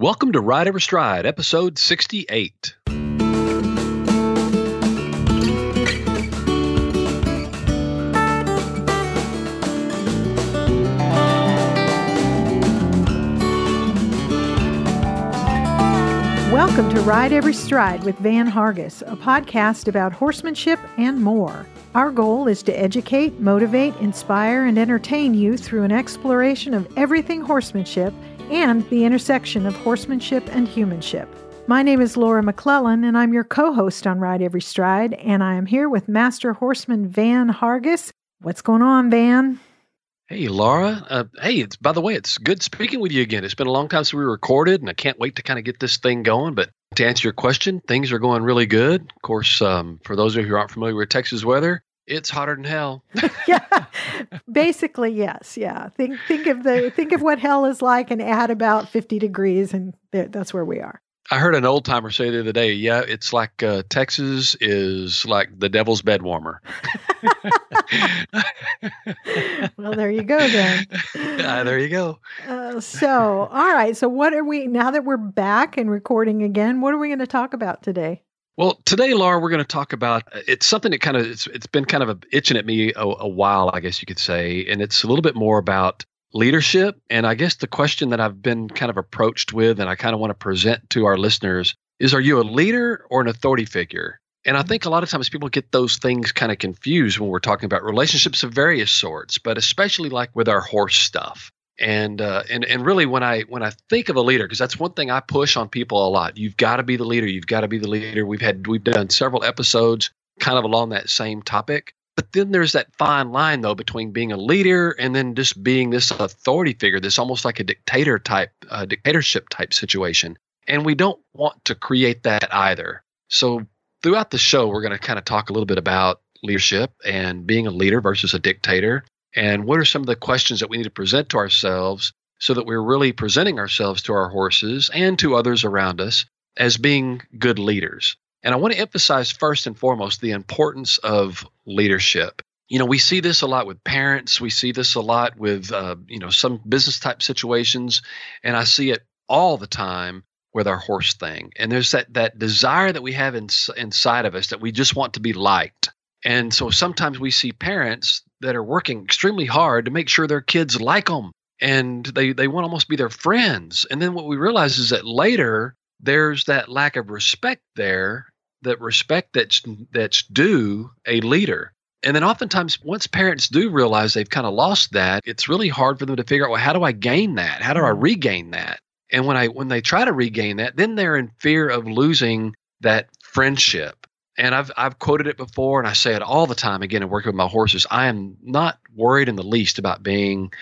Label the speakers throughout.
Speaker 1: Welcome to Ride Every Stride, episode 68.
Speaker 2: Welcome to Ride Every Stride with Van Hargis, a podcast about horsemanship and more. Our goal is to educate, motivate, inspire, and entertain you through an exploration of everything horsemanship and the intersection of horsemanship and humanship. My name is Laura McClellan, and I'm your co host on Ride Every Stride, and I am here with Master Horseman Van Hargis. What's going on, Van?
Speaker 1: Hey, Laura. Uh, hey, it's by the way, it's good speaking with you again. It's been a long time since we recorded, and I can't wait to kind of get this thing going. But to answer your question, things are going really good. Of course, um, for those of you who aren't familiar with Texas weather, it's hotter than hell.
Speaker 2: yeah, basically, yes. Yeah, think think of the think of what hell is like, and add about fifty degrees, and that's where we are.
Speaker 1: I heard an old timer say the other day, yeah, it's like uh, Texas is like the devil's bed warmer.
Speaker 2: well, there you go then.
Speaker 1: Uh, there you go.
Speaker 2: Uh, so, all right. So, what are we, now that we're back and recording again, what are we going to talk about today?
Speaker 1: Well, today, Laura, we're going to talk about uh, it's something that kind of it's, it's been kind of itching at me a, a while, I guess you could say, and it's a little bit more about leadership. And I guess the question that I've been kind of approached with and I kind of want to present to our listeners is are you a leader or an authority figure? And I think a lot of times people get those things kind of confused when we're talking about relationships of various sorts, but especially like with our horse stuff. And uh, and and really, when I when I think of a leader, because that's one thing I push on people a lot. You've got to be the leader. You've got to be the leader. We've had we've done several episodes kind of along that same topic. But then there's that fine line, though, between being a leader and then just being this authority figure, this almost like a dictator type, uh, dictatorship type situation. And we don't want to create that either. So throughout the show, we're going to kind of talk a little bit about leadership and being a leader versus a dictator. And what are some of the questions that we need to present to ourselves so that we're really presenting ourselves to our horses and to others around us as being good leaders. And I want to emphasize first and foremost the importance of leadership. You know, we see this a lot with parents. We see this a lot with, uh, you know, some business type situations, and I see it all the time with our horse thing. And there's that that desire that we have in, inside of us that we just want to be liked. And so sometimes we see parents that are working extremely hard to make sure their kids like them, and they they want to almost be their friends. And then what we realize is that later there's that lack of respect there, that respect that's that's due a leader. And then oftentimes once parents do realize they've kind of lost that, it's really hard for them to figure out, well, how do I gain that? How do I mm-hmm. regain that? And when I when they try to regain that, then they're in fear of losing that friendship. And I've I've quoted it before and I say it all the time again in working with my horses. I am not worried in the least about being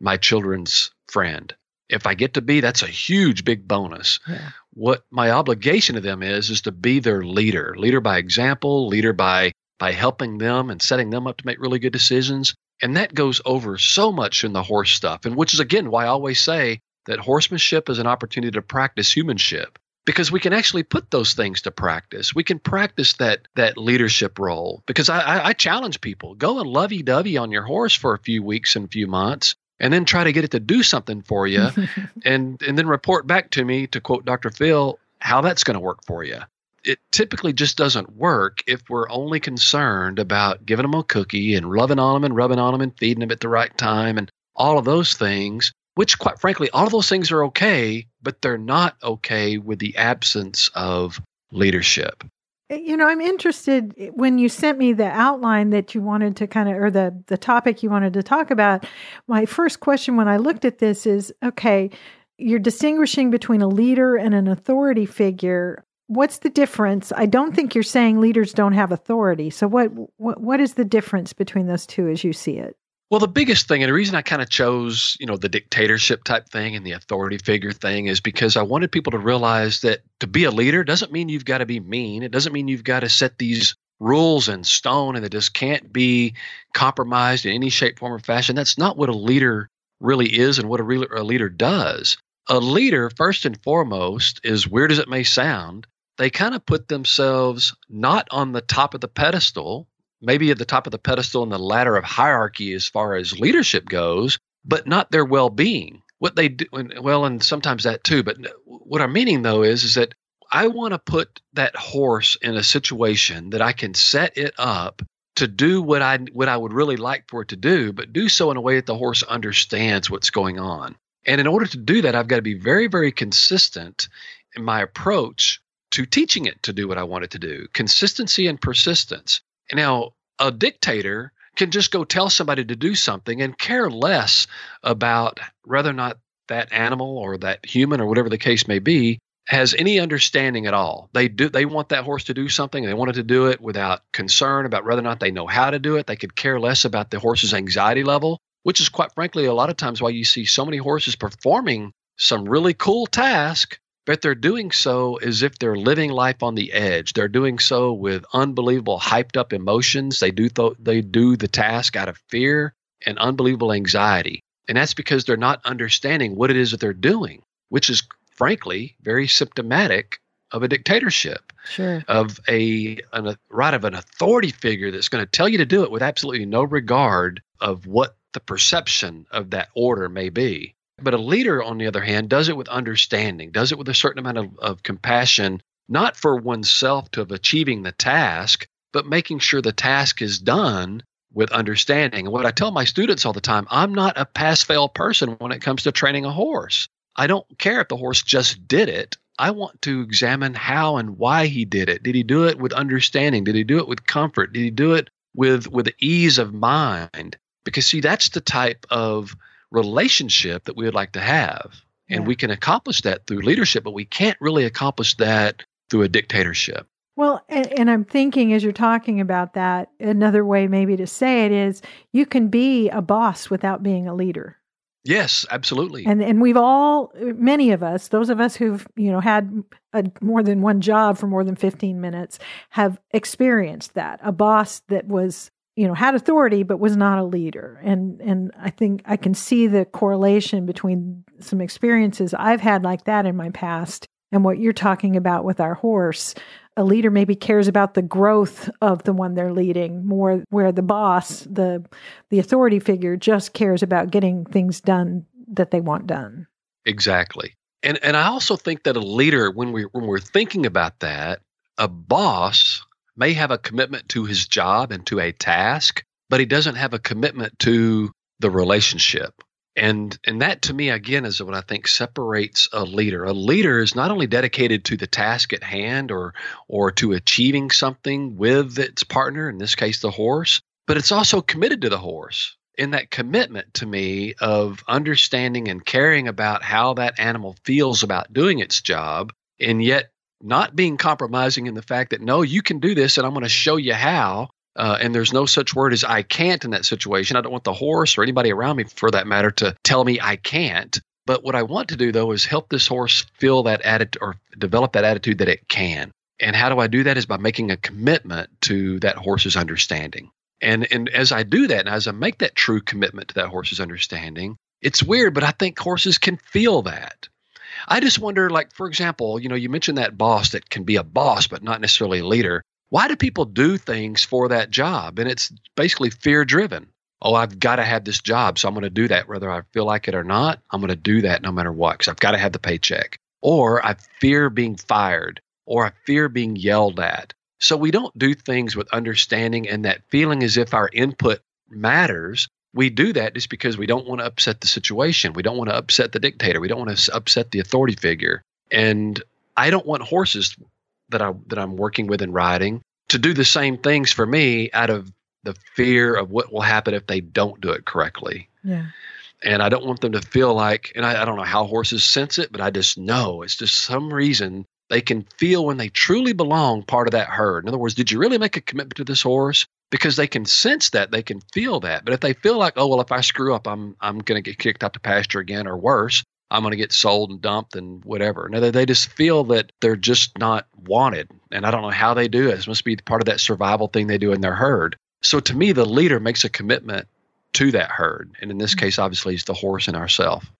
Speaker 1: my children's friend if I get to be, that's a huge, big bonus. Yeah. What my obligation to them is, is to be their leader, leader by example, leader by by helping them and setting them up to make really good decisions. And that goes over so much in the horse stuff, and which is again why I always say that horsemanship is an opportunity to practice humanship because we can actually put those things to practice. We can practice that that leadership role. Because I, I, I challenge people: go and lovey-dovey on your horse for a few weeks and a few months, and then try to get it to do something for you and and then report back to me to quote Dr. Phil how that's going to work for you. It typically just doesn't work if we're only concerned about giving them a cookie and loving on them and rubbing on them and feeding them at the right time and all of those things, which quite frankly, all of those things are okay, but they're not okay with the absence of leadership.
Speaker 2: Uh, you know, I'm interested uh, when you sent me the outline that you wanted to kind of, or the the topic you wanted to talk about. My first question when I looked at this is, okay, you're distinguishing between a leader and an authority figure. What's the difference? I don't think you're saying leaders don't have authority. So what what what is the difference between those two as you see it?
Speaker 1: Well, the biggest thing, and the reason I kind of chose, you know, the dictatorship type thing and the authority figure thing is because I wanted people to realize that to be a leader doesn't mean you've got to be mean. It doesn't mean you've got to set these rules in stone and it just can't be compromised in any shape, form, or fashion. That's not what a leader really is and what a, re- a leader does. A leader, first and foremost, is weird as it may sound, they kind of put themselves not on the top of the pedestal maybe at the top of the pedestal in the ladder of hierarchy as far as leadership goes, but not their well being. What they do, and, well, and sometimes that too, but what I'm meaning though is is that I want to put that horse in a situation that I can set it up to do what I what I would really like for it to do, but do so in a way that the horse understands what's going on. And in order to do that, I've got to be very, very consistent in my approach to teaching it to do what I want it to do. Consistency and persistence. Now, a dictator can just go tell somebody to do something and care less about whether or not that animal or that human or whatever the case may be has any understanding at all. They do they want that horse to do something they wanted to do it without concern about whether or not they know how to do it. They could care less about the horse's anxiety level, which is quite frankly a lot of times why you see so many horses performing some really cool task, but they're doing so as if they're living life on the edge. They're doing so with unbelievable hyped up emotions. They do th- they do the task out of fear and unbelievable anxiety. And that's because they're not understanding what it is that they're doing, which is frankly very symptomatic of a dictatorship
Speaker 2: sure.
Speaker 1: of a an, right of an authority figure that's going to tell you to do it with absolutely no regard of what the perception of that order may be but a leader on the other hand does it with understanding does it with a certain amount of, of compassion not for oneself to of achieving the task but making sure the task is done with understanding and what i tell my students all the time i'm not a pass fail person when it comes to training a horse I don't care if the horse just did it. I want to examine how and why he did it. Did he do it with understanding? Did he do it with comfort? Did he do it with with ease of mind? Because see, that's the type of relationship that we would like to have. And yeah. we can accomplish that through leadership, but we can't really accomplish that through a dictatorship.
Speaker 2: Well, and, and, I'm thinking as you're talking about that, another way maybe to say it is you can be a boss without being a leader.
Speaker 1: Yes, absolutely.
Speaker 2: And and we've all many of us, those of us who've, you know, had a, more than one job for more than 15 minutes have experienced that. A boss that was, you know, had authority but was not a leader. And and I think I can see the correlation between some experiences I've had like that in my past and what you're talking about with our horse. A leader maybe cares about the growth of the one they're leading more where the boss the the authority figure just cares about getting things done that they want done.
Speaker 1: Exactly. And and i also think that a leader when we when we're thinking about that a boss may have a commitment to his job and to a task but he doesn't have a commitment to the relationship. And and that to me again is what i think separates a leader. A leader is not only dedicated to the task at hand or or to achieving something with its partner in this case the horse but it's also committed to the horse. In that commitment to me of understanding and caring about how that animal feels about doing its job and yet not being compromising in the fact that no you can do this and i'm going to show you how uh, and there's no such word as I can't in that situation. I don't want the horse or anybody around me, for that matter, to tell me I can't. But what I want to do, though, is help this horse feel that attitude or develop that attitude that it can. And how do I do that? Is by making a commitment to that horse's understanding. And and as I do that, and as I make that true commitment to that horse's understanding, it's weird, but I think horses can feel that. I just wonder, like, for example, you know, you mentioned that boss that can be a boss, but not necessarily a leader why do people do things for that job? And it's basically fear driven. Oh, I've got to have this job, so I'm going to do that whether I feel like it or not. I'm going to do that no matter what because I've got to have the paycheck. Or I fear being fired, or I fear being yelled at. So we don't do things with understanding and that feeling as if our input matters. We do that just because we don't want to upset the situation. We don't want to upset the dictator. We don't want to upset the authority figure. And I don't want horses that I that I'm working with and riding to do the same things for me out of the fear of what will happen if they don't do it correctly.
Speaker 2: Yeah.
Speaker 1: And I don't want them to feel like, and I, I don't know how horses sense it, but I just know it's just some reason they can feel when they truly belong part of that herd. In other words, did you really make a commitment to this horse? Because they can sense that, they can feel that. But if they feel like, oh well, if I screw up, I'm I'm going to get kicked out to pasture again, or worse, I'm going to get sold and dumped and whatever. No, they they just feel that they're just not wanted. And I don't know how they do it. It must be part of that survival thing they do in their herd. So to me, the leader makes a commitment to that herd. And in this mm-hmm. case, obviously, it's the horse and ourself.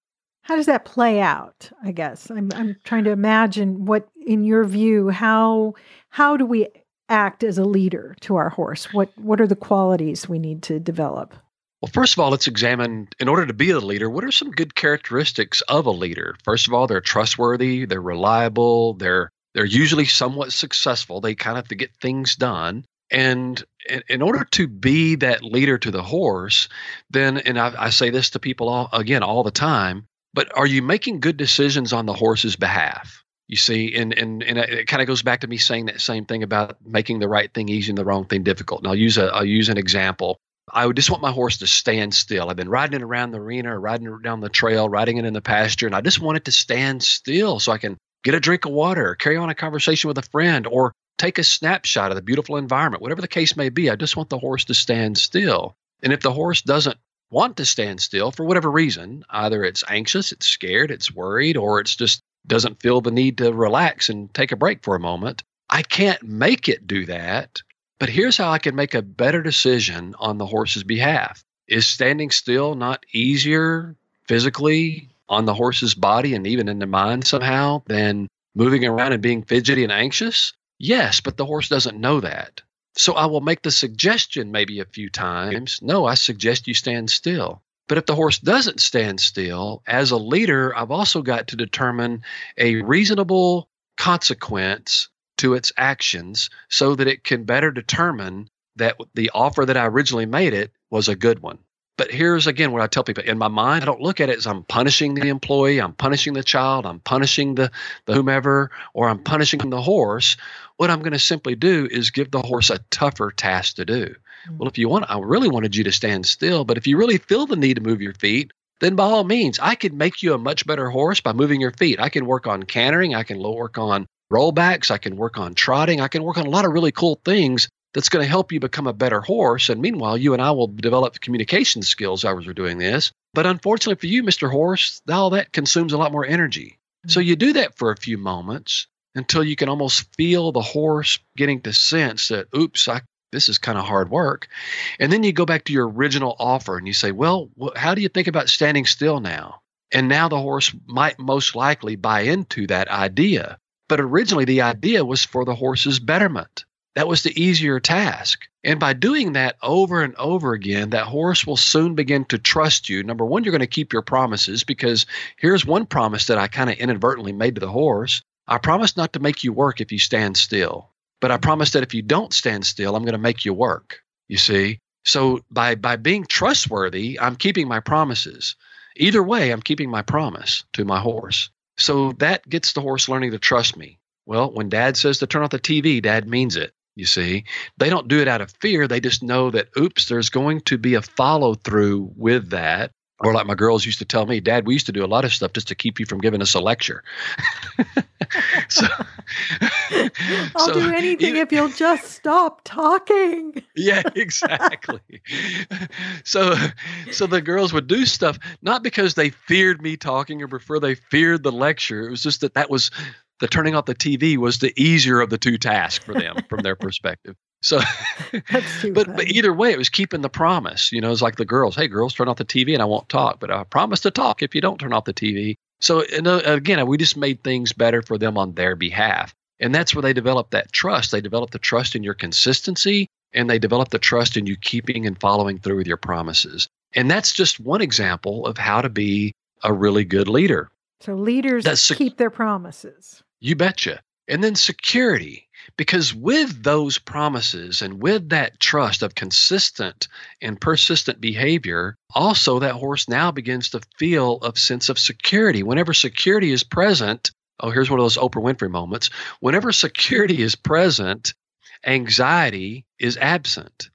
Speaker 2: How does that play out? I guess I'm, I'm trying to imagine what, in your view, how how do we act as a leader to our horse? What what are the qualities we need to develop?
Speaker 1: Well, first of all, let's examine, in order to be a leader, what are some good characteristics of a leader? First of all, they're trustworthy, they're reliable, they're they're usually somewhat successful. They kind of have to get things done. And in order to be that leader to the horse, then, and I, I say this to people all, again all the time, but are you making good decisions on the horse's behalf? You see, and and and it kind of goes back to me saying that same thing about making the right thing easy and the wrong thing difficult. And I'll use a I'll use an example. I would just want my horse to stand still. I've been riding it around the arena, riding it down the trail, riding it in the pasture, and I just want it to stand still so I can get a drink of water, carry on a conversation with a friend, or take a snapshot of the beautiful environment, whatever the case may be. I just want the horse to stand still. And if the horse doesn't want to stand still for whatever reason, either it's anxious, it's scared, it's worried, or it's just doesn't feel the need to relax and take a break for a moment, I can't make it do that. But here's how I can make a better decision on the horse's behalf. Is standing still not easier physically on the horse's body and even in the mind somehow than moving around and being fidgety and anxious? Yes, but the horse doesn't know that. So I will make the suggestion maybe a few times no, I suggest you stand still. But if the horse doesn't stand still, as a leader, I've also got to determine a reasonable consequence to its actions so that it can better determine that the offer that I originally made it was a good one. But here's again what I tell people in my mind, I don't look at it as I'm punishing the employee, I'm punishing the child, I'm punishing the, the whomever, or I'm punishing the horse. What I'm going to simply do is give the horse a tougher task to do. Mm-hmm. Well, if you want, I really wanted you to stand still, but if you really feel the need to move your feet, then by all means, I could make you a much better horse by moving your feet. I can work on cantering, I can work on rollbacks, I can work on trotting, I can work on a lot of really cool things that's going to help you become a better horse. And meanwhile, you and I will develop communication skills as we're doing this. But unfortunately for you, Mr. Horse, all that consumes a lot more energy. Mm-hmm. So you do that for a few moments until you can almost feel the horse getting to sense that, oops, I, this is kind of hard work. And then you go back to your original offer and you say, well, how do you think about standing still now? And now the horse might most likely buy into that idea. But originally, the idea was for the horse's betterment. That was the easier task. And by doing that over and over again, that horse will soon begin to trust you. Number one, you're going to keep your promises because here's one promise that I kind of inadvertently made to the horse I promise not to make you work if you stand still. But I promise that if you don't stand still, I'm going to make you work. You see? So by by being trustworthy, I'm keeping my promises. Either way, I'm keeping my promise to my horse. So that gets the horse learning to trust me. Well, when dad says to turn off the TV, dad means it. You see, they don't do it out of fear. They just know that, oops, there's going to be a follow through with that. Or like my girls used to tell me, Dad, we used to do a lot of stuff just to keep you from giving us a lecture.
Speaker 2: so, I'll so, do anything if you'll just stop talking.
Speaker 1: yeah, exactly. so, so the girls would do stuff not because they feared me talking or before they feared the lecture. It was just that that was the turning off the TV was the easier of the two tasks for them from their perspective. So, but but either way, it was keeping the promise. You know, it's like the girls. Hey, girls, turn off the TV, and I won't talk, but I promise to talk if you don't turn off the TV. So, and, uh, again, we just made things better for them on their behalf, and that's where they develop that trust. They develop the trust in your consistency, and they develop the trust in you keeping and following through with your promises. And that's just one example of how to be a really good leader.
Speaker 2: So leaders that's, keep their promises.
Speaker 1: You betcha. And then security, because with those promises and with that trust of consistent and persistent behavior, also that horse now begins to feel a sense of security. Whenever security is present, oh, here's one of those Oprah Winfrey moments. Whenever security is present, anxiety is absent.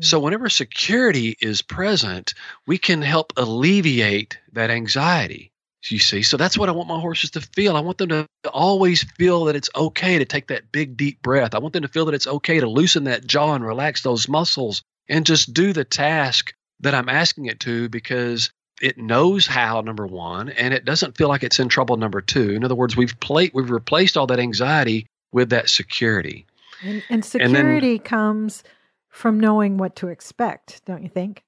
Speaker 1: So, hmm. whenever security is present, we can help alleviate that anxiety. You see, so that's what I want my horses to feel. I want them to always feel that it's okay to take that big, deep breath. I want them to feel that it's okay to loosen that jaw and relax those muscles and just do the task that I'm asking it to because it knows how number one and it doesn't feel like it's in trouble number two in other words we've played we've replaced all that anxiety with that security
Speaker 2: and, and security and then, comes from knowing what to expect don't you think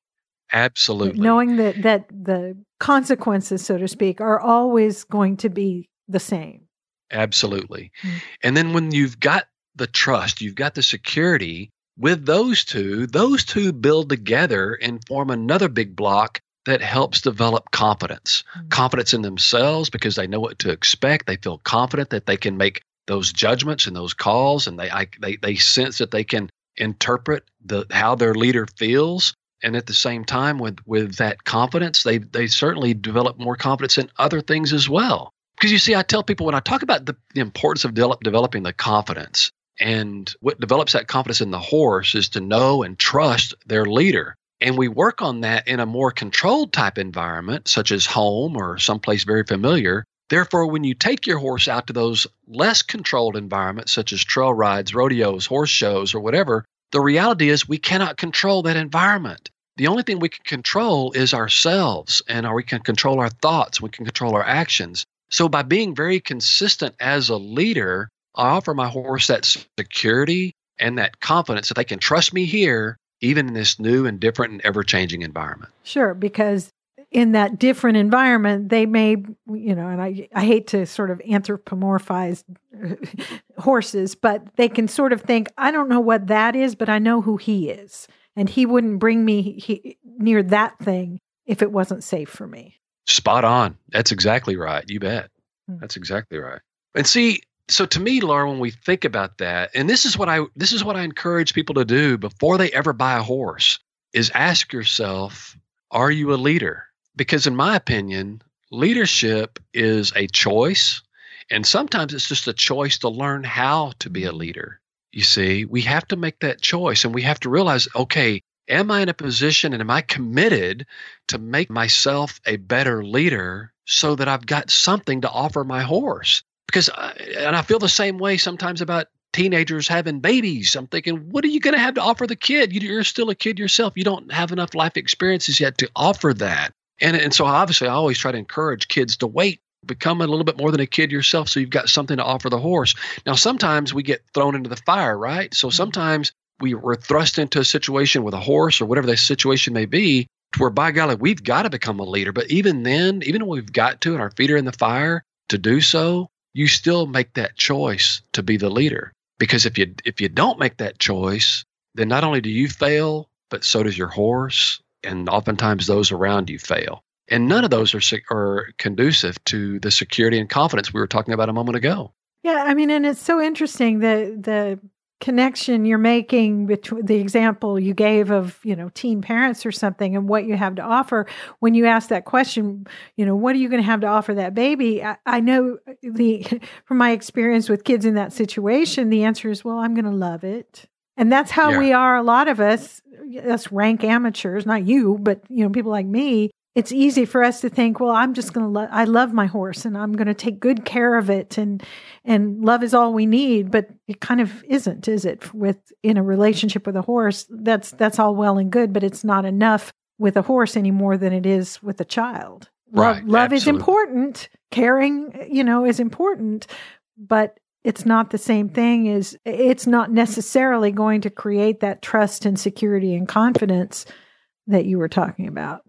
Speaker 1: Absolutely.
Speaker 2: Knowing that that the consequences, so to speak, are always going to be the same.
Speaker 1: Absolutely. Mm-hmm. And then when you've got the trust, you've got the security, with those two, those two build together and form another big block that helps develop confidence. Mm-hmm. Confidence in themselves because they know what to expect. They feel confident that they can make those judgments and those calls and they I, they they sense that they can interpret the how their leader feels and at the same time with with that confidence they they certainly develop more confidence in other things as well because you see i tell people when i talk about the, the importance of de- developing the confidence and what develops that confidence in the horse is to know and trust their leader. And we work on that in a more controlled type environment, such as home or someplace very familiar. Therefore, when you take your horse out to those less controlled environments, such as trail rides, rodeos, horse shows, or whatever, the reality is we cannot control that environment. The only thing we can control is ourselves, and we can control our thoughts, we can control our actions. So, by being very consistent as a leader, I offer my horse that security and that confidence that they can trust me here, even in this new and different and ever changing environment.
Speaker 2: Sure, because in that different environment, they may, you know, and I, I hate to sort of anthropomorphize horses, but they can sort of think, I don't know what that is, but I know who he is. And he wouldn't bring me he, near that thing if it wasn't safe for me.
Speaker 1: Spot on. That's exactly right. You bet. Hmm. That's exactly right. And see, so to me laura when we think about that and this is what i this is what i encourage people to do before they ever buy a horse is ask yourself are you a leader because in my opinion leadership is a choice and sometimes it's just a choice to learn how to be a mm-hmm. leader you see we have to make that choice and we have to realize okay am i in a position and am i committed to make myself a better leader so that i've got something to offer my horse because I, and I feel the same way sometimes about teenagers having babies. I'm thinking, what are you going to have to offer the kid? You're still a kid yourself. You don't have enough life experiences yet to offer that. And and so obviously I always try to encourage kids to wait, become a little bit more than a kid yourself so you've got something to offer the horse. Now sometimes we get thrown into the fire, right? So mm-hmm. sometimes we were thrust into a situation with a horse or whatever the situation may be to where by golly we've got to become a leader. But even then, even when we've got to and our feet are in the fire to do so, you still make that choice to be the leader. Because if you if you don't make that choice, then not only do you fail, but so does your horse, and oftentimes those around you fail. And none of those are are conducive to the security and confidence we were talking about a moment ago.
Speaker 2: Yeah, I mean, and it's so interesting the the connection you're making between the example you gave of you know teen parents or something and what you have to offer when you ask that question you know what are you going to have to offer that baby I, I, know the from my experience with kids in that situation the answer is well i'm going to love it and that's how yeah. we are a lot of us us rank amateurs not you but you know people like me it's easy for us to think, well, I'm just going to lo- I love my horse and I'm going to take good care of it and and love is all we need, but it kind of isn't, is it? With in a relationship with a horse, that's that's all well and good, but it's not enough with a horse any more than it is with a child.
Speaker 1: Right,
Speaker 2: love, love is important, caring, you know, is important, but it's not the same thing as it's not necessarily going to create that trust and security and confidence that you were talking about.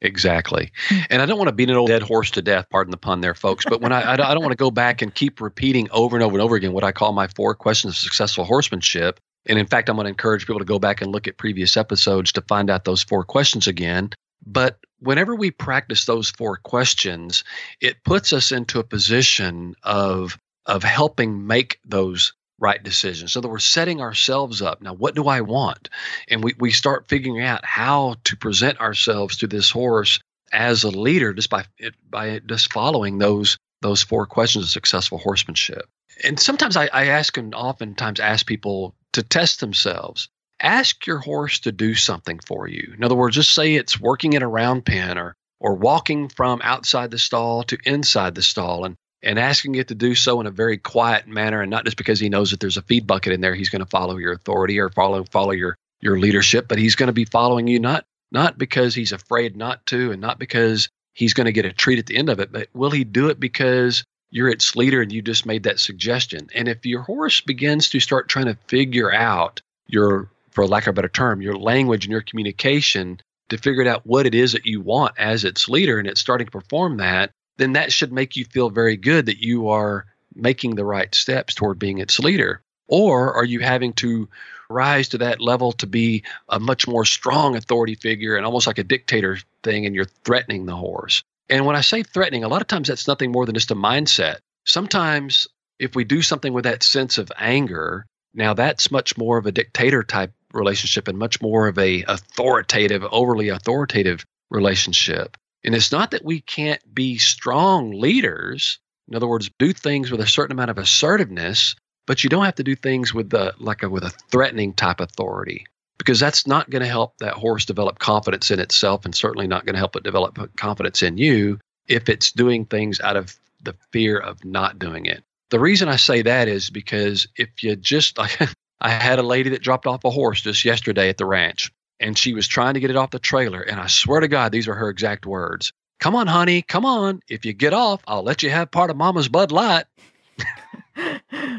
Speaker 1: Exactly. Hmm. And I don't want to beat an old dead horse to death, pardon the pun there, folks, but when I, I don't want to go back and keep repeating over and over and over again what I call my four questions of successful horsemanship. And in fact, I'm going to encourage people to go back and look at previous episodes to find out those four questions again. But whenever we practice those four questions, it puts us into a position of of helping make those right decisions. So that we're setting ourselves up. Now, what do I want? And we, we start figuring out how to present ourselves to this horse as a leader just by by just following those those four questions of successful horsemanship. And sometimes I, I ask and oftentimes ask people to test themselves. Ask your horse to do something for you. In other words, just say it's working in a round pen or or walking from outside the stall to inside the stall and and asking it to do so in a very quiet manner and not just because he knows that there's a feed bucket in there he's going to follow your authority or follow follow your your leadership but he's going to be following you not not because he's afraid not to and not because he's going to get a treat at the end of it but will he do it because you're its leader and you just made that suggestion? And if your horse begins to start trying to figure out your for lack of a better term your language and your communication to figure out what it is that you want as its leader and it's starting to perform that then that should make you feel very good that you are making the right steps toward being its leader. Or are you having to rise to that level to be a much more strong authority figure and almost like a dictator thing, and you're threatening the horse. And when I say threatening, a lot of times that's nothing more than just a mindset. Sometimes if we do something with that sense of anger, now that's much more of a dictator type relationship and much more of a authoritative, overly authoritative relationship. And it's not that we can't be strong leaders. In other words, do things with a certain amount of assertiveness, but you don't have to do things with the like a with a threatening type authority because that's not going to help that horse develop confidence in itself and certainly not going to help it develop confidence in you if it's doing things out of the fear of not doing it. The reason I say that is because if you just I had a lady that dropped off a horse just yesterday at the ranch and she was trying to get it off the trailer. And I swear to God, these are her exact words. Come on, honey, come on. If you get off, I'll let you have part of mama's Bud Light.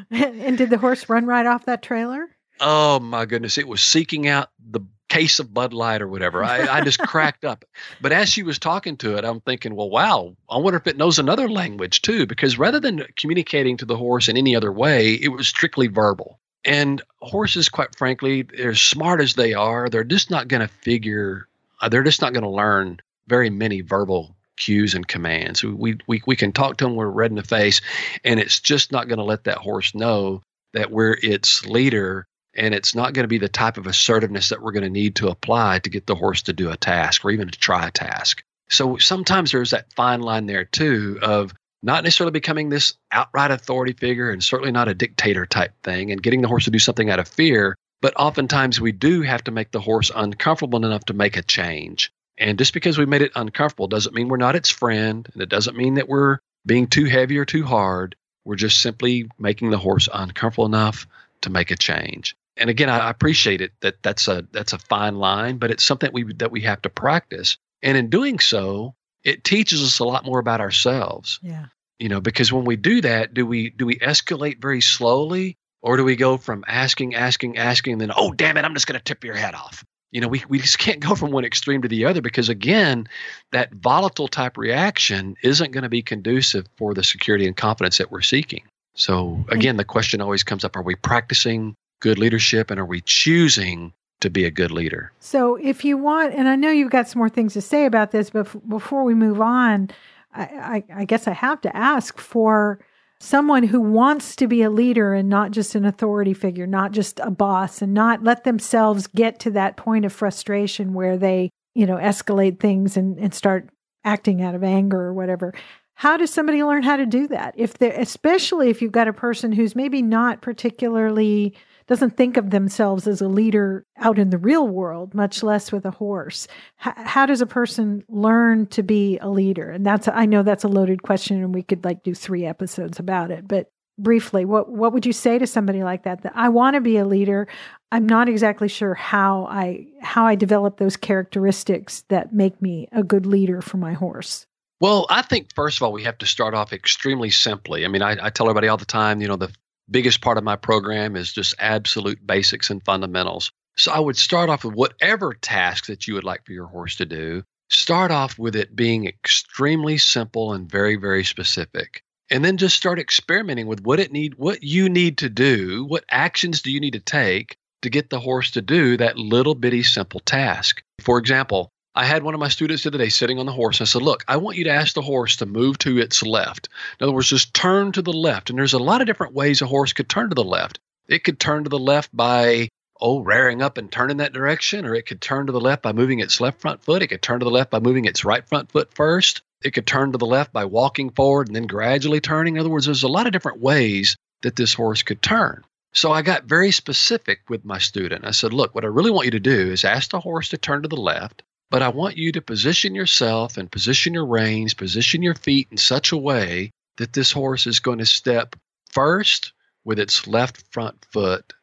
Speaker 2: and did the horse run right off that trailer?
Speaker 1: Oh my goodness. It was seeking out the case of Bud Light or whatever. I, I just cracked up. But as she was talking to it, I'm thinking, well, wow, I wonder if it knows another language too, because rather than communicating to the horse in any other way, it was strictly verbal. And horses, quite frankly, as smart as they are, they're just not going to figure, uh, they're just not going to learn very many verbal cues and commands. We, we, we can talk to them, we're red in the face, and it's just not going to let that horse know that we're its leader. And it's not going to be the type of assertiveness that we're going to need to apply to get the horse to do a task or even to try a task. So sometimes there's that fine line there too of not necessarily becoming this outright authority figure and certainly not a dictator type thing and getting the horse to do something out of fear. But oftentimes we do have to make the horse uncomfortable enough to make a change. And just because we made it uncomfortable doesn't mean we're not its friend. And it doesn't mean that we're being too heavy or too hard. We're just simply making the horse uncomfortable enough to make a change. And again, I appreciate it that that's a that's a fine line, but it's something we that we have to practice. And in doing so, it teaches us a lot more about ourselves.
Speaker 2: Yeah.
Speaker 1: You know, because when we do that, do we do we escalate very slowly or do we go from asking, asking, asking, and then, oh damn it, I'm just gonna tip your head off? You know, we, we just can't go from one extreme to the other because again, that volatile type reaction isn't going to be conducive for the security and confidence that we're seeking. So again, the question always comes up, are we practicing good leadership and are we choosing to be a good leader.
Speaker 2: So, if you want, and I know you've got some more things to say about this, but f- before we move on, I, I, I guess I have to ask for someone who wants to be a leader and not just an authority figure, not just a boss, and not let themselves get to that point of frustration where they, you know, escalate things and, and start acting out of anger or whatever. How does somebody learn how to do that? If they especially if you've got a person who's maybe not particularly doesn't think of themselves as a leader out in the real world, much less with a horse. H- how does a person learn to be a leader? And that's I know that's a loaded question, and we could like do three episodes about it. But briefly, what what would you say to somebody like that? That I want to be a leader. I'm not exactly sure how I how I develop those characteristics that make me a good leader for my horse.
Speaker 1: Well, I think first of all, we have to start off extremely simply. I mean, I, I, tell everybody all the time, you know, the biggest part of my program is just absolute basics and fundamentals. So I would start off with whatever task that you would like for your horse to do. Start off with it being extremely simple and very, very specific. And then just start experimenting with what it need, what you need to do, what actions do you need to take to get the horse to do that little bitty simple task. For example, I had one of my students the other day sitting on the horse. I said, Look, I want you to ask the horse to move to its left. In other words, just turn to the left. And there's a lot of different ways a horse could turn to the left. It could turn to the left by, oh, rearing up and turning that direction, or it could turn to the left by moving its left front foot. It could turn to the left by moving its right front foot first. It could turn to the left by walking forward and then gradually turning. In other words, there's a lot of different ways that this horse could turn. So I got very specific with my student. I said, Look, what I really want you to do is ask the horse to turn to the left but I want you to position yourself and position your reins, position your feet in such a way that this horse is going to step first with its left front foot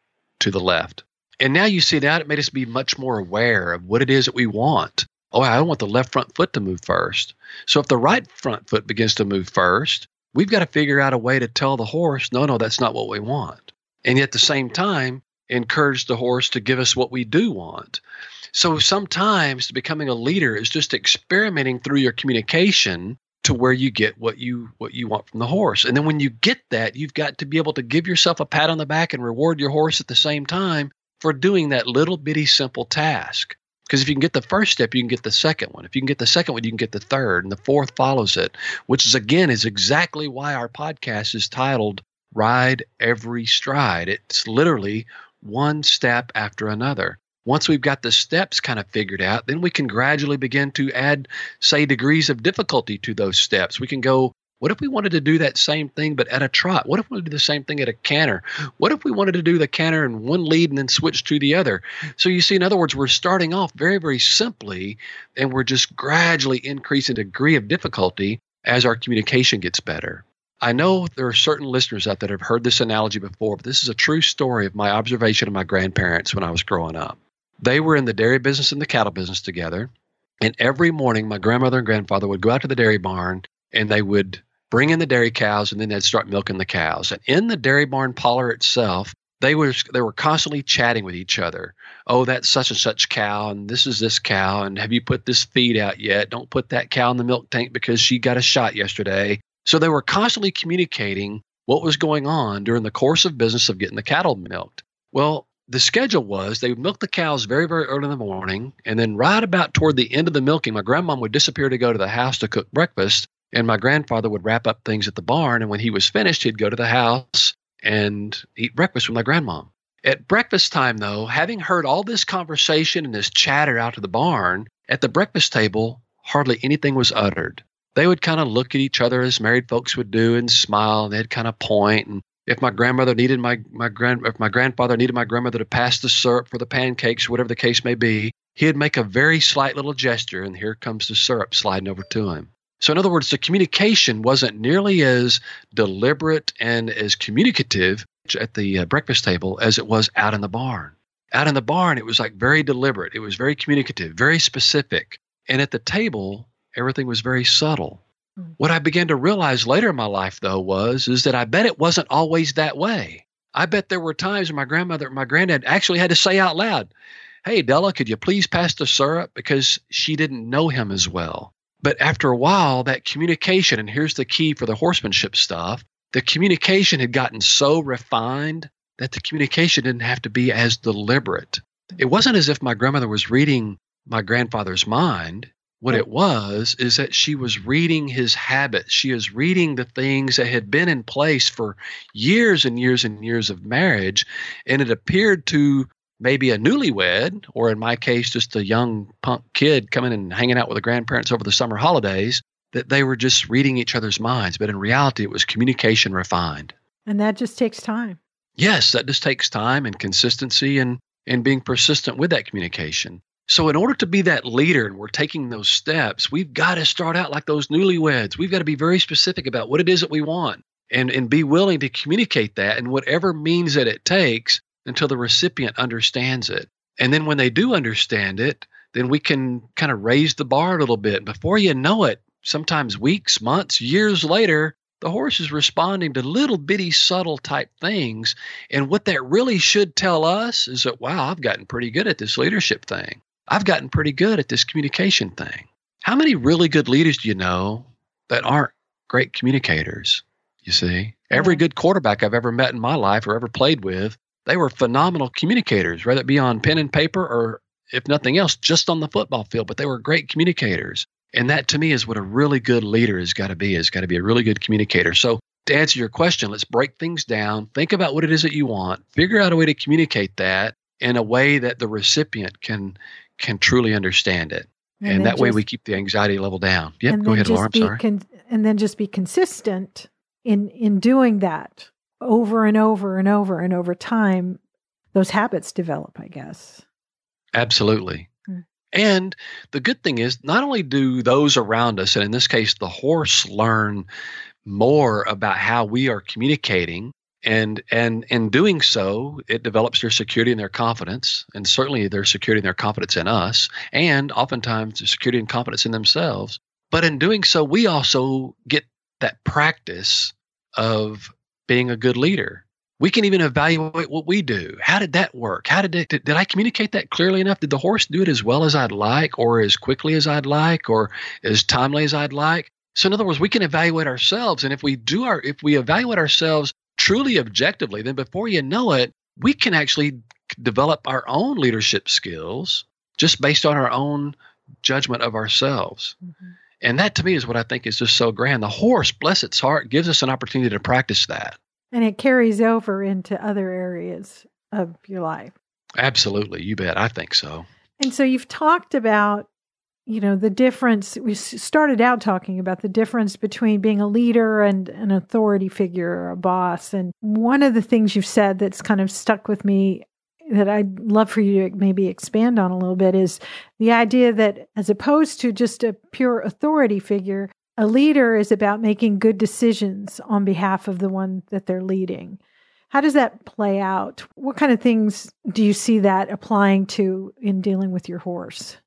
Speaker 1: to the left. And now you see that it made us be much more aware of what it is that we want. Oh, I want the left front foot to move first. So if the right front foot begins to move first, we've got to figure out a way to tell the horse, no, no, that's not what we want. And yet at the same time, encourage the horse to give us what we do want. So sometimes becoming a leader is just experimenting through your communication to where you get what you what you want from the horse. And then when you get that, you've got to be able to give yourself a pat on the back and reward your horse at the same time for doing that little bitty simple task. Because if you can get the first step, you can get the second one. If you can get the second one, you can get the third, and the fourth follows it, which is again is exactly why our podcast is titled Ride Every Stride. It's literally one step after another. Once we've got the steps kind of figured out, then we can gradually begin to add, say, degrees of difficulty to those steps. We can go what if we wanted to do that same thing but at a trot? What if we do the same thing at a canter? What if we wanted to do the canter in one lead and then switch to the other? So you see, in other words, we're starting off very, very simply and we're just gradually increasing degree of difficulty as our communication gets better. I know there are certain listeners out there that have heard this analogy before, but this is a true story of my observation of my grandparents when I was growing up. They were in the dairy business and the cattle business together. And every morning, my grandmother and grandfather would go out to the dairy barn and they would bring in the dairy cows, and then they'd start milking the cows. And in the dairy barn parlor itself, they were they were constantly chatting with each other. Oh, that's such and such cow, and this is this cow, and have you put this feed out yet? Don't put that cow in the milk tank because she got a shot yesterday. So they were constantly communicating what was going on during the course of business of getting the cattle milked. Well, the schedule was they would milk the cows very, very early in the morning, and then right about toward the end of the milking, my grandmom would disappear to go to the house to cook breakfast, and my grandfather would wrap up things at the barn. And when he was finished, he'd go to the house and eat breakfast with my grandmom. At breakfast time, though, having heard all this conversation and this chatter out of the barn, at the breakfast table, hardly anything was uttered. They would kind of look at each other as married folks would do and smile, and they'd kind of. And if my grandmother needed my, my grand if my grandfather needed my grandmother to pass the syrup for the pancakes, whatever the case may be, he'd make a very slight little gesture, and here comes the syrup sliding over to him. So, in other words, the communication wasn't nearly as deliberate and as communicative at the uh, breakfast table as it was out in the barn. Out in the barn, it was like very deliberate, it was very communicative, very specific. And at the table, everything was very subtle. Mm. What I began to realize later in my life, though, was is that I bet it wasn't always that way. I bet there were times when my grandmother, my granddad actually had to say out loud, "Hey, Della, could you please pass the syrup?" Because she didn't know him as well. But after a while, that communication, and here's the key for the horsemanship stuff the communication had gotten so refined that the communication didn't have to be as deliberate. It wasn't as if my grandmother was reading my grandfather's mind. What it was is that she was reading his habits. She is reading the things that had been in place for years and years and years of marriage. And it appeared to maybe a newlywed, or in my case, just a young punk kid coming and hanging out with the grandparents over the summer holidays, that they were just reading each other's minds. But in reality, it was communication refined.
Speaker 2: And that just takes time.
Speaker 1: Yes, that just takes time and consistency and, and being persistent with that communication. So, in order to be that leader and we're taking those steps, we've got to start out like those newlyweds. We've got to be very specific about what it is that we want and, and be willing to communicate that in whatever means that it takes until the recipient understands it. And then when they do understand it, then we can kind of raise the bar a little bit. Before you know it, sometimes weeks, months, years later, the horse is responding to little bitty subtle type things. And what that really should tell us is that, wow, I've gotten pretty good at this leadership thing. I've gotten pretty good at this communication thing. How many really good leaders do you know that aren't great communicators? You see, every good quarterback I've ever met in my life or ever played with they were phenomenal communicators, whether it be on pen and paper or, if nothing else, just on the football field. But they were great communicators. And that to me is what a really good leader has got to be, has got to be a really good communicator. So to answer your question, let's break things down. Think about what it is that you want. Figure out a way to communicate that in a way that the recipient can can truly understand it. And, and that just, way we keep the anxiety level down. Yep, go ahead, Laura. I'm sorry. Con-
Speaker 2: and then just be consistent in in doing that over and over and over and over time, those habits develop, I guess.
Speaker 1: Absolutely. Mm. And the good thing is, not only do those around us, and in this case, the horse, learn more about how we are communicating, and and in doing so, it develops their security and their confidence, and certainly their security and their confidence in us, and oftentimes their security and confidence in themselves. But in doing so, we also get that practice of being a good leader. We can even evaluate what we do. How did that work? How did it, did, did I communicate that clearly enough? Did the horse do it as well as I'd like, or as quickly as I'd like, or as timely as I'd like? So in other words, we can evaluate ourselves, and if we do our, if we evaluate ourselves truly objectively, then before you know it, we can actually develop our own leadership skills just based on our own judgment of ourselves. Mm-hmm. And that to me is what I think is just so grand. The horse, bless its heart, gives us an opportunity to practice that.
Speaker 2: And it carries over into other areas of your life.
Speaker 1: Absolutely. You bet. I think so.
Speaker 2: And so you've talked about, you know, the difference. We started out talking about the difference between being a leader and an authority figure or a boss. And one of the things you've said that's kind of stuck with me that I'd love for you to maybe expand on a little bit is the idea that as opposed to just a pure authority figure, a leader is about making good decisions on behalf of the one that they're leading. How does that play out? What kind of things do you see that applying to in dealing with your horse?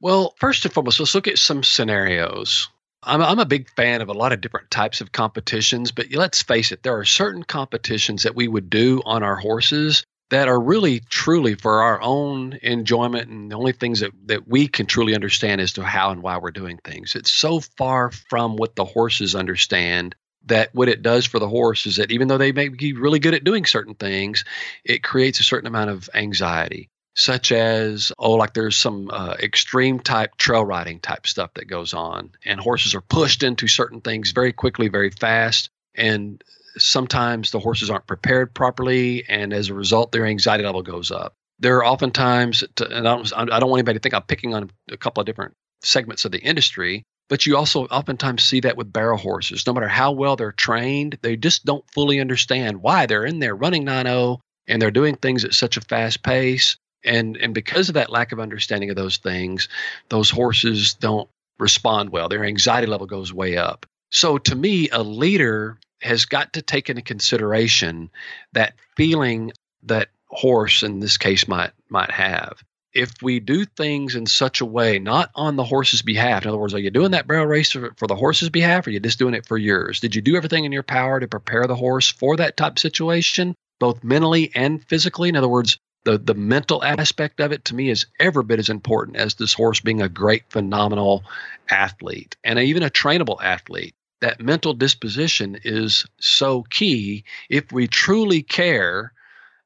Speaker 1: Well, first and foremost, let's look at some scenarios. I'm, I'm a big fan of a lot of different types of competitions, but let's face it, there are certain competitions that we would do on our horses that are really truly for our own enjoyment and the only things that, that we can truly understand as to how and why we're doing things. It's so far from what the horses understand that what it does for the horse is that even though they may be really good at doing certain things, it creates a certain amount of anxiety, such as, oh, like there's some uh, extreme type trail riding type stuff that goes on, and horses are pushed into certain things very quickly, very fast. And sometimes the horses aren't prepared properly, and as a result, their anxiety level goes up. There are oftentimes, to, and I don't, I don't want anybody to think I'm picking on a couple of different segments of the industry, but you also oftentimes see that with barrel horses. No matter how well they're trained, they just don't fully understand why they're in there running 9 0 and they're doing things at such a fast pace. And, and because of that lack of understanding of those things, those horses don't respond well. Their anxiety level goes way up. So to me, a leader has got to take into consideration that feeling that horse in this case might might have if we do things in such a way, not on the horse's behalf, in other words, are you doing that barrel race for the horse's behalf or are you just doing it for yours? Did you do everything in your power to prepare the horse for that type situation, both mentally and physically? In other words, the, the mental aspect of it to me is every bit as important as this horse being a great, phenomenal athlete and even a trainable athlete. That mental disposition is so key if we truly care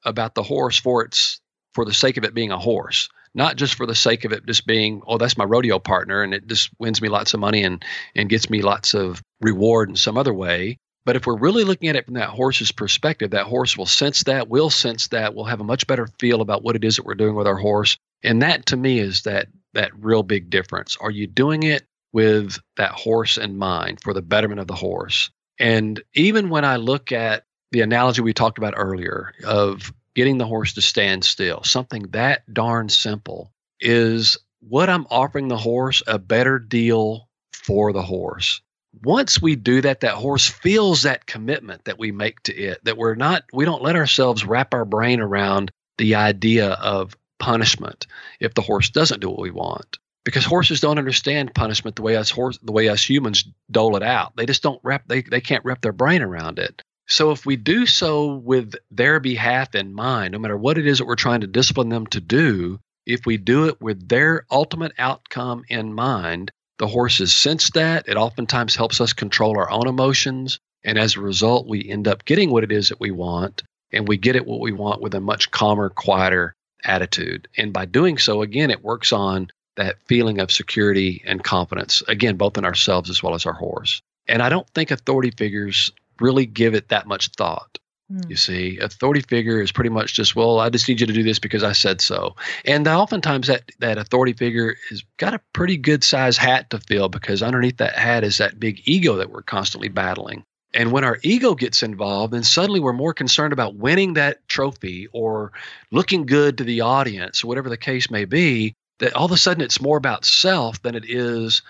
Speaker 1: about the horse for its for the sake of it being a horse, not just for the sake of it just being, oh, that's my rodeo partner and it just wins me lots of money and, and gets me lots of reward in some other way. But if we're really looking at it from that horse's perspective, that horse will sense that, will sense that, will have a much better feel about what it is that we're doing with our horse. And that to me is that that real big difference. Are you doing it with that horse in mind for the betterment of the horse? And even when I look at the analogy we talked about earlier of getting the horse to stand still, something that darn simple, is what I'm offering the horse a better deal for the horse. Once we do that, that horse feels that commitment that we make to it, that we're not, we don't let ourselves wrap our brain around the idea of punishment if the horse doesn't do what we want. Because horses don't understand punishment the way us horse the way us humans dole it out. They just don't wrap they, they can't wrap their brain around it. So if we do so with their behalf in mind, no matter what it is that we're trying to discipline them to do, if we do it with their ultimate outcome in mind, the horses sense that. It oftentimes helps us control our own emotions. And as a result, we end up getting what it is that we want. And we get it what we want with a much calmer, quieter attitude. And by doing so, again, it works on that feeling of security and confidence, again, both in ourselves as well as our horse. And I don't think authority figures really give it that much thought. Mm. You see, authority figure is pretty much just, well, I just need you to do this because I said so. And oftentimes that, that authority figure has got a pretty good size hat to fill because underneath that hat is that big ego that we're constantly battling. And when our ego gets involved, then suddenly we're more concerned about winning that trophy or looking good to the audience, whatever the case may be, that all of a sudden it's more about self than it is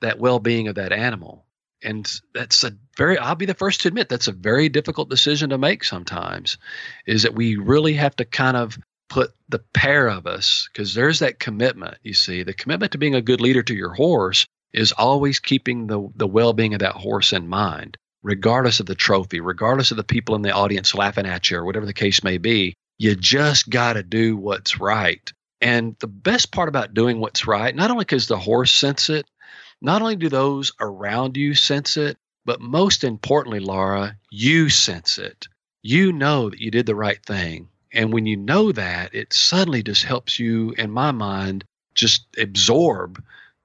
Speaker 1: that well being of that animal and that's a very i'll be the first to admit that's a very difficult decision to make sometimes is that we really have to kind of put the pair of us because there's that commitment you see. The commitment to being a good leader to your horse is always keeping the, the well-being of that horse in mind regardless of the trophy regardless of the people in the audience laughing at you or whatever the case may be. You just got to do what's right. And the best part about doing what's right not only because the horse sense it not only do those around you sense it, but most importantly, Laura, you sense it. You know that you did the right thing. And when you know that, it suddenly just helps you, in my mind, just absorb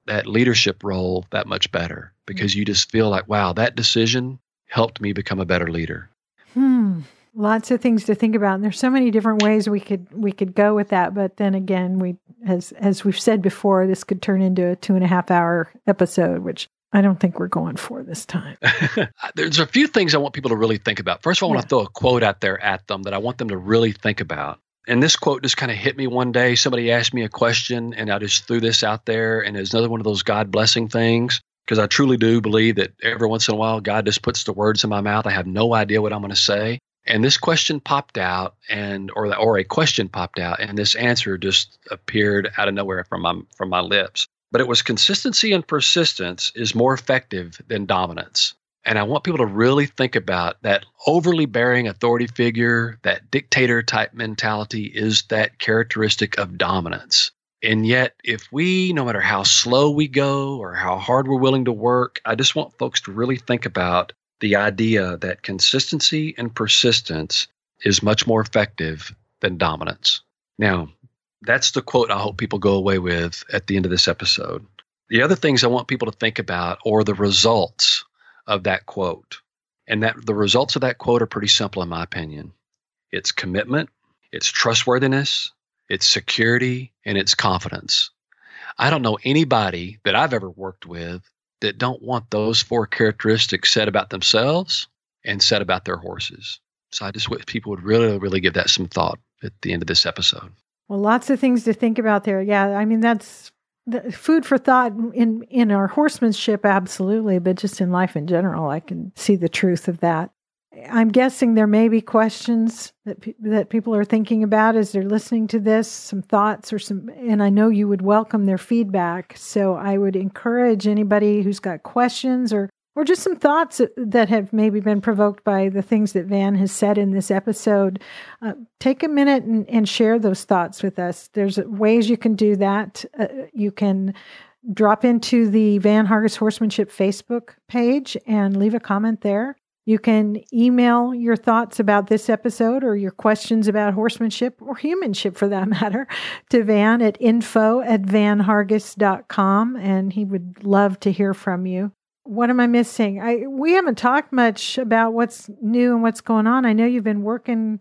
Speaker 1: that leadership role that much better because you just feel like, wow, that decision helped me become a better leader.
Speaker 2: Hmm. Lots of things to think about. And there's so many different ways we could we could go with that. But then again, we as as we've said before, this could turn into a two and a half hour episode, which I don't think we're going for this time.
Speaker 1: There's a few things I want people to really think about. First of all, I want to throw a quote out there at them that I want them to really think about. And this quote just kind of hit me one day. Somebody asked me a question, and I just threw this out there. And it's another one of those God blessing things because I truly do believe that every once in a while, God just puts the words in my mouth. I have no idea what I'm going to say. And this question popped out, and or or a question popped out, and this answer just appeared out of nowhere from my from my lips. But it was consistency and persistence is more effective than dominance. And I want people to really think about that overly bearing authority figure, that dictator type mentality is that characteristic of dominance. And yet, if we, no matter how slow we go or how hard we're willing to work, I just want folks to really think about the idea that consistency and persistence is much more effective than dominance. Now, that's the quote I hope people go away with at the end of this episode. The other things I want people to think about are the results of that quote. And that the results of that quote are pretty simple in my opinion. It's commitment, it's trustworthiness, it's security, and it's confidence. I don't know anybody that I've ever worked with that don't want those four characteristics said about themselves and said about their horses. So I just wish people would really, really give that some thought at the end of this episode.
Speaker 2: Well, lots of things to think about there. Yeah, I mean that's food for thought in in our horsemanship, absolutely, but just in life in general, I can see the truth of that. I'm guessing there may be questions that pe- that people are thinking about as they're listening to this, some thoughts or some, and I know you would welcome their feedback. So I would encourage anybody who's got questions or or just some thoughts that have maybe been provoked by the things that Van has said in this episode, uh, take a minute and, and, share those thoughts with us. There's ways you can do that. Uh, you can drop into the Van Hargis Horsemanship Facebook page and leave a comment there. You can email your thoughts about this episode or your questions about horsemanship or humanship for that matter to Van at info at vanhargis.com and he would love to hear from you what am I missing? I we haven't talked much about what's new and what's going on. I know you've been working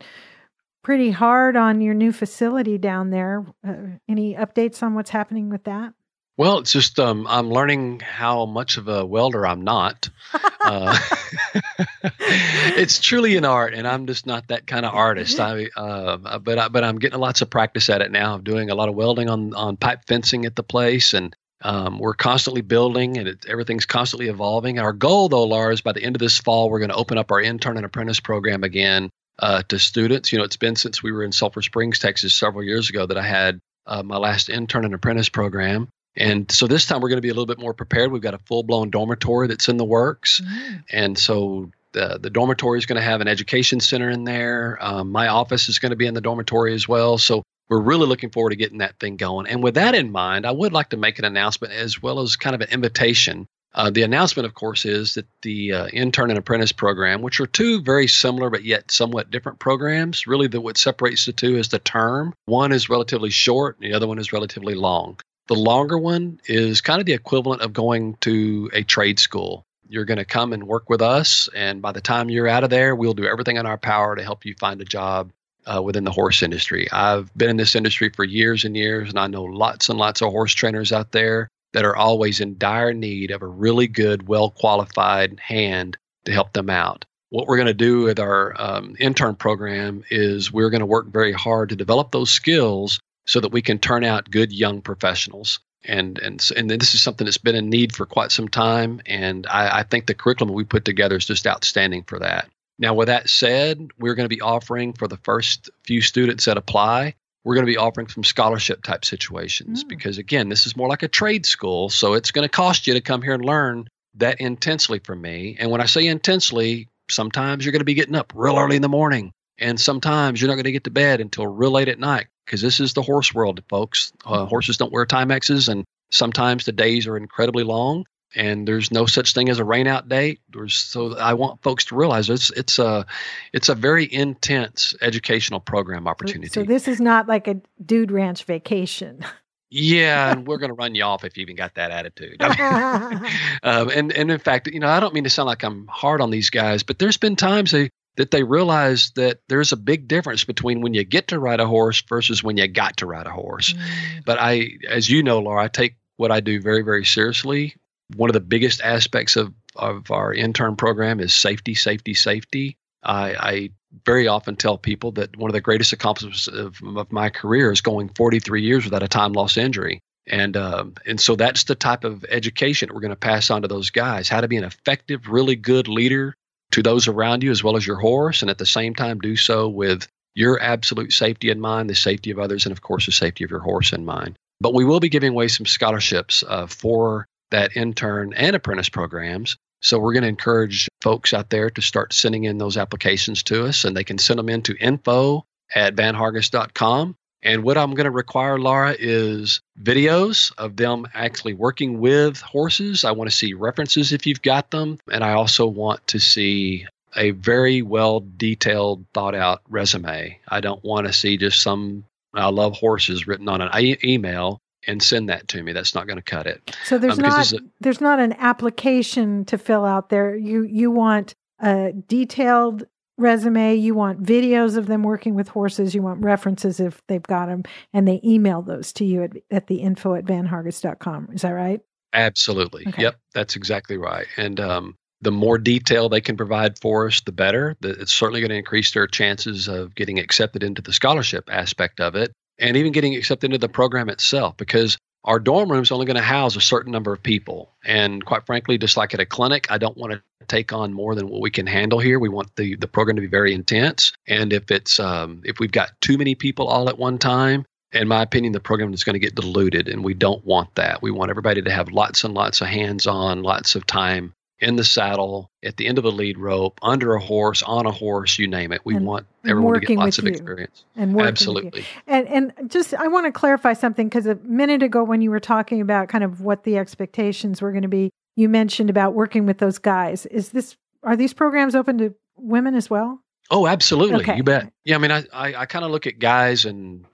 Speaker 2: pretty hard on your new facility down there. Uh, any updates on what's happening with that?
Speaker 1: Well, it's just um, I'm learning how much of a welder I'm not. uh, it's truly an art, and I'm just not that kind of artist. I, uh, but I, but I'm getting lots of practice at it now. I'm doing a lot of welding on on pipe fencing at the place, and um, we're constantly building and it, everything's constantly evolving. Our goal, though, Lars, by the end of this fall, we're going to open up our intern and apprentice program again uh, to students. You know, it's been since we were in Sulphur Springs, Texas, several years ago that I had uh, my last intern and apprentice program. And so this time we're going to be a little bit more prepared. We've got a full blown dormitory that's in the works. Mm. And so the, the dormitory is going to have an education center in there. Um, my office is going to be in the dormitory as well. So we're really looking forward to getting that thing going. And with that in mind, I would like to make an announcement as well as kind of an invitation. Uh, the announcement, of course, is that the uh, intern and apprentice program, which are two very similar but yet somewhat different programs, really the, what separates the two is the term. One is relatively short, and the other one is relatively long. The longer one is kind of the equivalent of going to a trade school. You're going to come and work with us, and by the time you're out of there, we'll do everything in our power to help you find a job uh, within the horse industry. I've been in this industry for years and years, and I know lots and lots of horse trainers out there that are always in dire need of a really good, well qualified hand to help them out. What we're going to do with our um, intern program is we're going to work very hard to develop those skills so that we can turn out good young professionals. And and and this is something that's been in need for quite some time. And I, I think the curriculum we put together is just outstanding for that. Now, with that said, we're going to be offering for the first few students that apply, we're going to be offering some scholarship type situations mm. because, again, this is more like a trade school. So it's going to cost you to come here and learn that intensely from me. And when I say intensely, sometimes you're going to be getting up real early in the morning. And sometimes you're not going to get to bed until real late at night because this is the horse world, folks. Uh, horses don't wear Timexes, and sometimes the days are incredibly long. and there's no such thing as a rain out date. There's, so I want folks to realize it's it's a it's a very intense educational program opportunity.
Speaker 2: So, so this is not like a dude ranch vacation.
Speaker 1: Yeah, and we're going to run you off if you even got that attitude. um, and and in fact, you know, I don't mean to sound like I'm hard on these guys, but there's been times they that they realize that there's a big difference between when you get to ride a horse versus when you got to ride a horse. Mm. But I, as you know, Laura, I take what I do very, very seriously. One of the biggest aspects of, of our intern program is safety, safety, safety. I, I very often tell people that one of the greatest accomplishments of, of my career is going 43 years without a time loss injury. And um, and so that's the type of education that we're going to pass on to those guys: how to be an effective, really good leader to those around you as well as your horse, and at the same time do so with your absolute safety in mind, the safety of others, and of course the safety of your horse in mind. But we will be giving away some scholarships uh, for that intern and apprentice programs. So we're going to encourage folks out there to start sending in those applications to us, and they can send them in to info at vanhargis.com. And what I'm going to require, Laura, is videos of them actually working with horses. I want to see references if you've got them. And I also want to see a very well detailed, thought out resume. I don't want to see just some I love horses written on an email and send that to me. That's not going to cut it.
Speaker 2: So there's um, not a, there's not an application to fill out there. You you want a detailed resume. You want videos of them working with horses. You want references if they've got them, and they email those to you at, at the info at vanhargis.com. Is that right?
Speaker 1: Absolutely. Okay. Yep, that's exactly right. And um, the more detail they can provide for us, the better. It's certainly going to increase their chances of getting accepted into the scholarship aspect of it and even getting accepted into the program itself because our dorm room is only going to house a certain number of people. And quite frankly, just like at a clinic, I don't want to take on more than what we can handle here. We want the, the program to be very intense. And if it's um, if we've got too many people all at one time, in my opinion, the program is going to get diluted, and we don't want that. We want everybody to have lots and lots of hands on, lots of time in the saddle, at the end of a lead rope, under a horse, on a horse, you name it. We and, want everyone to get lots of experience.
Speaker 2: And
Speaker 1: absolutely.
Speaker 2: And and just I want to clarify something because a minute ago when you were talking about kind of what the expectations were going to be, you mentioned about working with those guys. Is this are these programs open to women as well?
Speaker 1: Oh, absolutely. Okay. You bet. Yeah, I mean, I I, I kind of look at guys and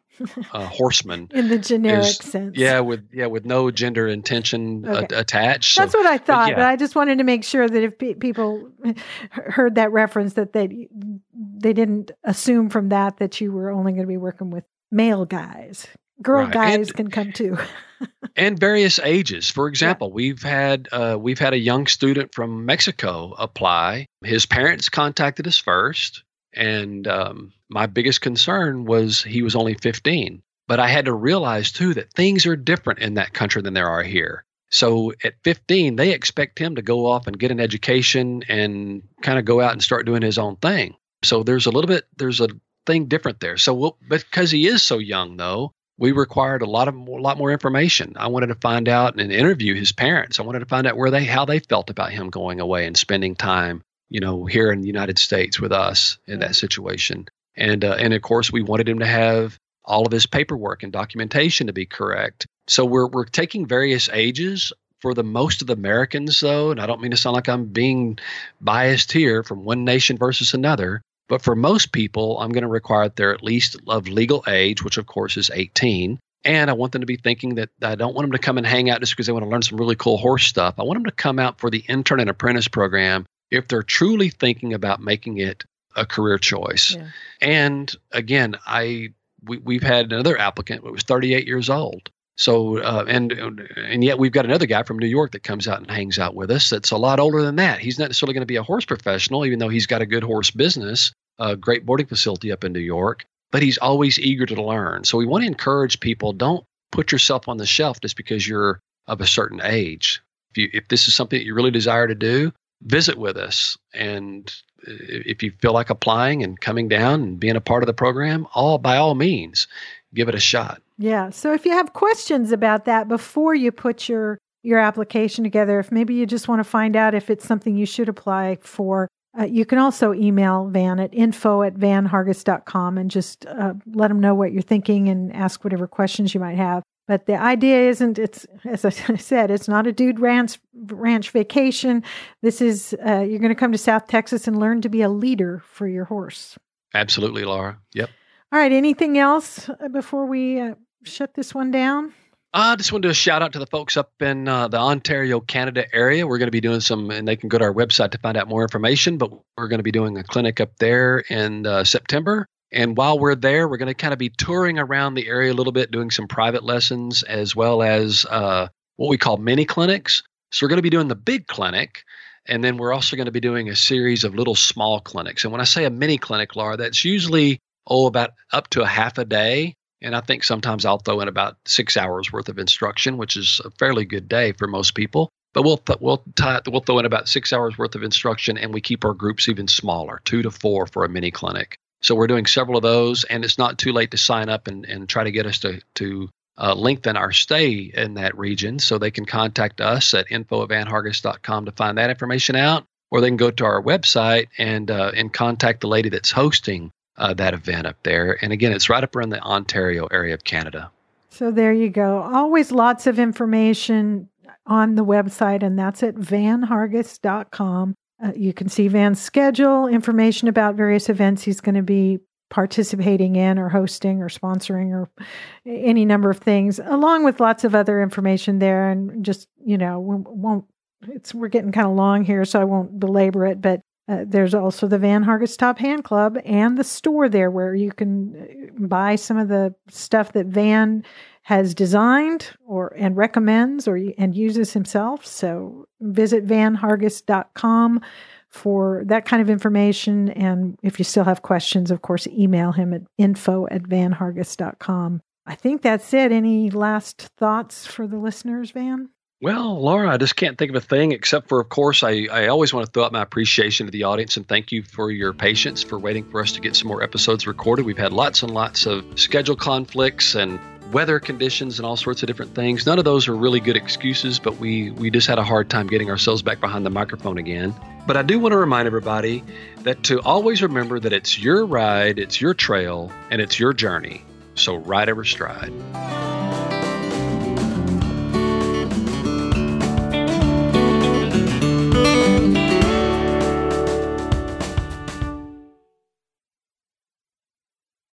Speaker 1: uh, horseman
Speaker 2: in the generic sense.
Speaker 1: Yeah, with yeah, with no gender intention okay. a- attached.
Speaker 2: That's so, what I thought, but, yeah. but, I just wanted to make sure that if pe- people heard that reference, that they they didn't assume from that that you were only going to be working with male guys. Girl right. guys and, can come too.
Speaker 1: and various ages. For example, yeah. we've had uh, we've had a young student from Mexico apply. His parents contacted us first. And um, my biggest concern was he was only 15. But I had to realize too that things are different in that country than there are here. So at 15, they expect him to go off and get an education and kind of go out and start doing his own thing. So there's a little bit, there's a thing different there. So we'll, because he is so young though, we required a lot of a lot more information. I wanted to find out and interview his parents. I wanted to find out where they how they felt about him going away and spending time you know, here in the United States with us in that mm-hmm. situation. And uh, and of course, we wanted him to have all of his paperwork and documentation to be correct. So we're we're taking various ages for the most of the Americans, though, and I don't mean to sound like I'm being biased here from one nation versus another. But for most people, I'm going to require that they're at least of legal age, which of course is 18. And I want them to be thinking that I don't want them to come and hang out just because they want to learn some really cool horse stuff. I want them to come out for the intern and apprentice program if they're truly thinking about making it a career choice. Yeah. And again, I we, we've had another applicant who was 38 years old. So uh, and and yet we've got another guy from New York that comes out and hangs out with us. That's a lot older than that. He's not necessarily going to be a horse professional, even though he's got a good horse business, a great boarding facility up in New York. But he's always eager to learn. So we want to encourage people: don't put yourself on the shelf just because you're of a certain age. If you if this is something that you really desire to do, visit with us. And if you feel like applying and coming down and being a part of the program, all by all means, give it a shot.
Speaker 2: Yeah. So if you have questions about that before you put your your application together, if maybe you just want to find out if it's something you should apply for, uh, you can also email Van at info at vanhargis.com and just uh, let them know what you're thinking and ask whatever questions you might have. But the idea isn't, it's, as I said, it's not a dude ranch, ranch vacation. This is, uh, you're going to come to South Texas and learn to be a leader for your horse.
Speaker 1: Absolutely, Laura. Yep.
Speaker 2: All right. Anything else uh, before we uh, shut this one down?
Speaker 1: I just want to do a shout out to the folks up in uh, the Ontario, Canada area. We're going to be doing some, and they can go to our website to find out more information. But we're going to be doing a clinic up there in uh, September. And while we're there, we're going to kind of be touring around the area a little bit, doing some private lessons as well as uh, what we call mini clinics. So we're going to be doing the big clinic. And then we're also going to be doing a series of little small clinics. And when I say a mini clinic, Laura, that's usually, oh, about up to a half a day and I think sometimes I'll throw in about six hours worth of instruction, which is a fairly good day for most people. But we'll th- we'll we'll throw in about six hours worth of instruction, and we keep our groups even smaller, two to four for a mini clinic. So we're doing several of those, and it's not too late to sign up and, and try to get us to to uh, lengthen our stay in that region. So they can contact us at info vanhargis.com to find that information out, or they can go to our website and uh, and contact the lady that's hosting uh, that event up there. And again, it's right up around the Ontario area of Canada.
Speaker 2: So there you go. Always lots of information on the website, and that's at vanhargis.com. Uh, you can see Van's schedule, information about various events he's going to be participating in or hosting or sponsoring or any number of things, along with lots of other information there. And just, you know, we won't, it's, we're getting kind of long here, so I won't belabor it, but uh, there's also the Van Hargis Top Hand Club and the store there where you can uh, buy some of the stuff that Van has designed or and recommends or and uses himself. So visit vanhargis.com for that kind of information. And if you still have questions, of course, email him at info at vanhargis.com. I think that's it. Any last thoughts for the listeners, Van?
Speaker 1: Well, Laura, I just can't think of a thing except for, of course, I, I always want to throw out my appreciation to the audience and thank you for your patience for waiting for us to get some more episodes recorded. We've had lots and lots of schedule conflicts and weather conditions and all sorts of different things. None of those are really good excuses, but we, we just had a hard time getting ourselves back behind the microphone again. But I do want to remind everybody that to always remember that it's your ride, it's your trail, and it's your journey. So ride every stride.